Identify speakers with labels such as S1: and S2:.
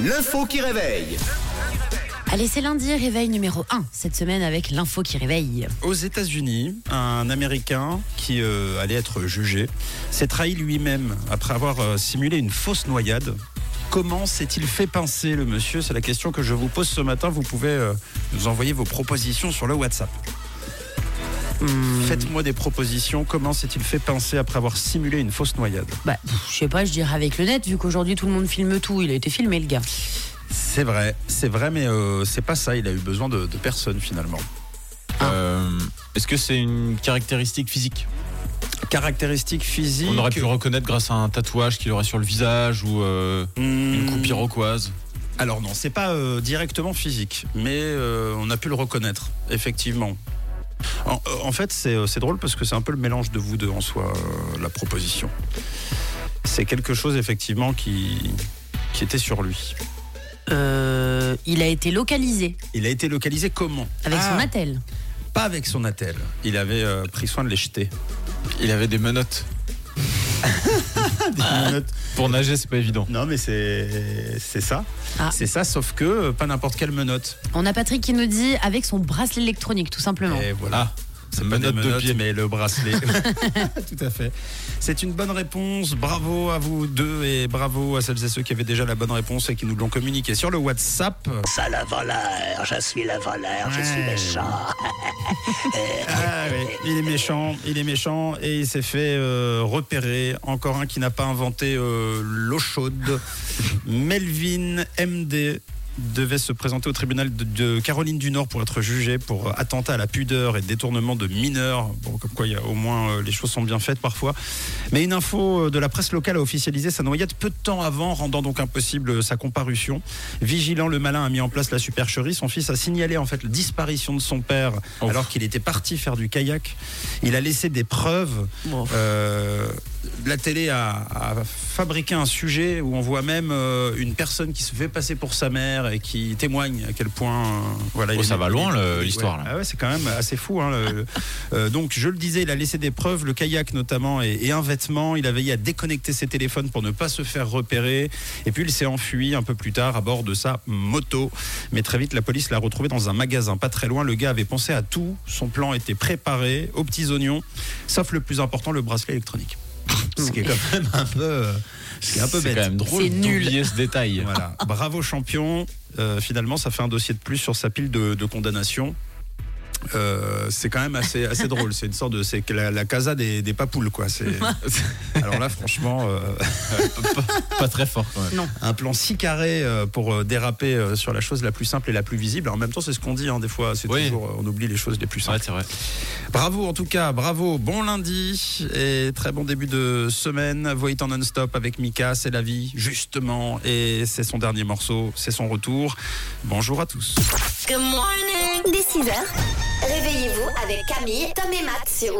S1: L'info qui réveille.
S2: Allez, c'est lundi, réveil numéro 1 cette semaine avec l'info qui réveille.
S3: Aux États-Unis, un Américain qui euh, allait être jugé s'est trahi lui-même après avoir euh, simulé une fausse noyade. Comment s'est-il fait pincer le monsieur? C'est la question que je vous pose ce matin. Vous pouvez euh, nous envoyer vos propositions sur le WhatsApp. Faites-moi des propositions. Comment s'est-il fait pincer après avoir simulé une fausse noyade?
S2: Bah, je sais pas, je dirais avec le net, vu qu'aujourd'hui tout le monde filme tout. Il a été filmé, le gars.
S3: C'est vrai, c'est vrai, mais euh, c'est pas ça. Il a eu besoin de, de personne finalement.
S4: Euh, Est-ce que c'est une caractéristique physique?
S3: Caractéristiques physiques.
S4: On aurait pu le reconnaître grâce à un tatouage qu'il aurait sur le visage ou euh, une
S3: Hmm,
S4: coupe iroquoise.
S3: Alors non, c'est pas euh, directement physique, mais euh, on a pu le reconnaître, effectivement. En, euh, en fait, c'est euh, c'est drôle parce que c'est un peu le mélange de vous deux en soi, euh, la proposition. C'est quelque chose, effectivement, qui, qui était sur lui.
S2: Euh, il a été localisé
S3: Il a été localisé comment?
S2: Avec son
S3: Ah,
S2: attel.
S3: Pas avec son attel. Il avait euh, pris soin de les jeter.
S4: Il avait des menottes.
S3: Menottes.
S4: Pour nager, c'est pas évident.
S3: Non, mais c'est c'est ça.
S2: Ah.
S3: C'est ça, sauf que euh, pas n'importe quelle menotte.
S2: On a Patrick qui nous dit avec son bracelet électronique, tout simplement.
S3: Et voilà. C'est pas des
S4: menottes de
S3: menottes,
S4: pied.
S3: mais le bracelet. Tout à fait. C'est une bonne réponse. Bravo à vous deux et bravo à celles et ceux qui avaient déjà la bonne réponse et qui nous l'ont communiqué sur le WhatsApp.
S1: Ça le voleur, je suis le voleur, je suis méchant.
S3: Ah oui, il est méchant, il est méchant et il s'est fait euh, repérer. Encore un qui n'a pas inventé euh, l'eau chaude. Melvin MD devait se présenter au tribunal de, de Caroline du Nord pour être jugé pour attentat à la pudeur et détournement de mineurs. Bon, comme quoi, il y a au moins euh, les choses sont bien faites parfois. Mais une info euh, de la presse locale a officialisé sa noyade peu de temps avant, rendant donc impossible euh, sa comparution. Vigilant, le malin a mis en place la supercherie. Son fils a signalé en fait la disparition de son père alors qu'il était parti faire du kayak. Il a laissé des preuves. Euh, la télé a, a fabriqué un sujet où on voit même euh, une personne qui se fait passer pour sa mère et qui témoigne à quel point. euh, voilà,
S4: Oh, ça va loin, l'histoire,
S3: ouais. Ah ouais, c'est quand même assez fou. hein, le- euh, donc, je le disais, il a laissé des preuves, le kayak notamment, et, et un vêtement. Il a veillé à déconnecter ses téléphones pour ne pas se faire repérer. Et puis, il s'est enfui un peu plus tard à bord de sa moto. Mais très vite, la police l'a retrouvé dans un magasin pas très loin. Le gars avait pensé à tout. Son plan était préparé aux petits oignons, sauf le plus important, le bracelet électronique. Ce qui est quand même un peu, euh, ce qui est un peu
S4: C'est
S3: bête.
S4: quand même drôle
S2: C'est nul.
S4: d'oublier ce détail.
S3: Voilà. Bravo champion. Euh, finalement, ça fait un dossier de plus sur sa pile de, de condamnation. Euh, c'est quand même assez, assez drôle. C'est une sorte de, c'est la, la casa des, des papoules, quoi. Alors là, franchement, euh,
S4: pas, pas très fort quand même.
S2: Non.
S3: un plan si carré euh, pour déraper sur la chose la plus simple et la plus visible. En même temps, c'est ce qu'on dit, hein, des fois. C'est
S4: Oui.
S3: toujours, on oublie les choses les plus simples.
S4: Ouais, c'est vrai.
S3: Bravo en tout cas, bravo, bon lundi et très bon début de semaine. Voit en non-stop avec Mika, c'est la vie, justement, et c'est son dernier morceau, c'est son retour. Bonjour à tous.
S5: Dès 6h, réveillez-vous avec Camille, Tom et Matt sur.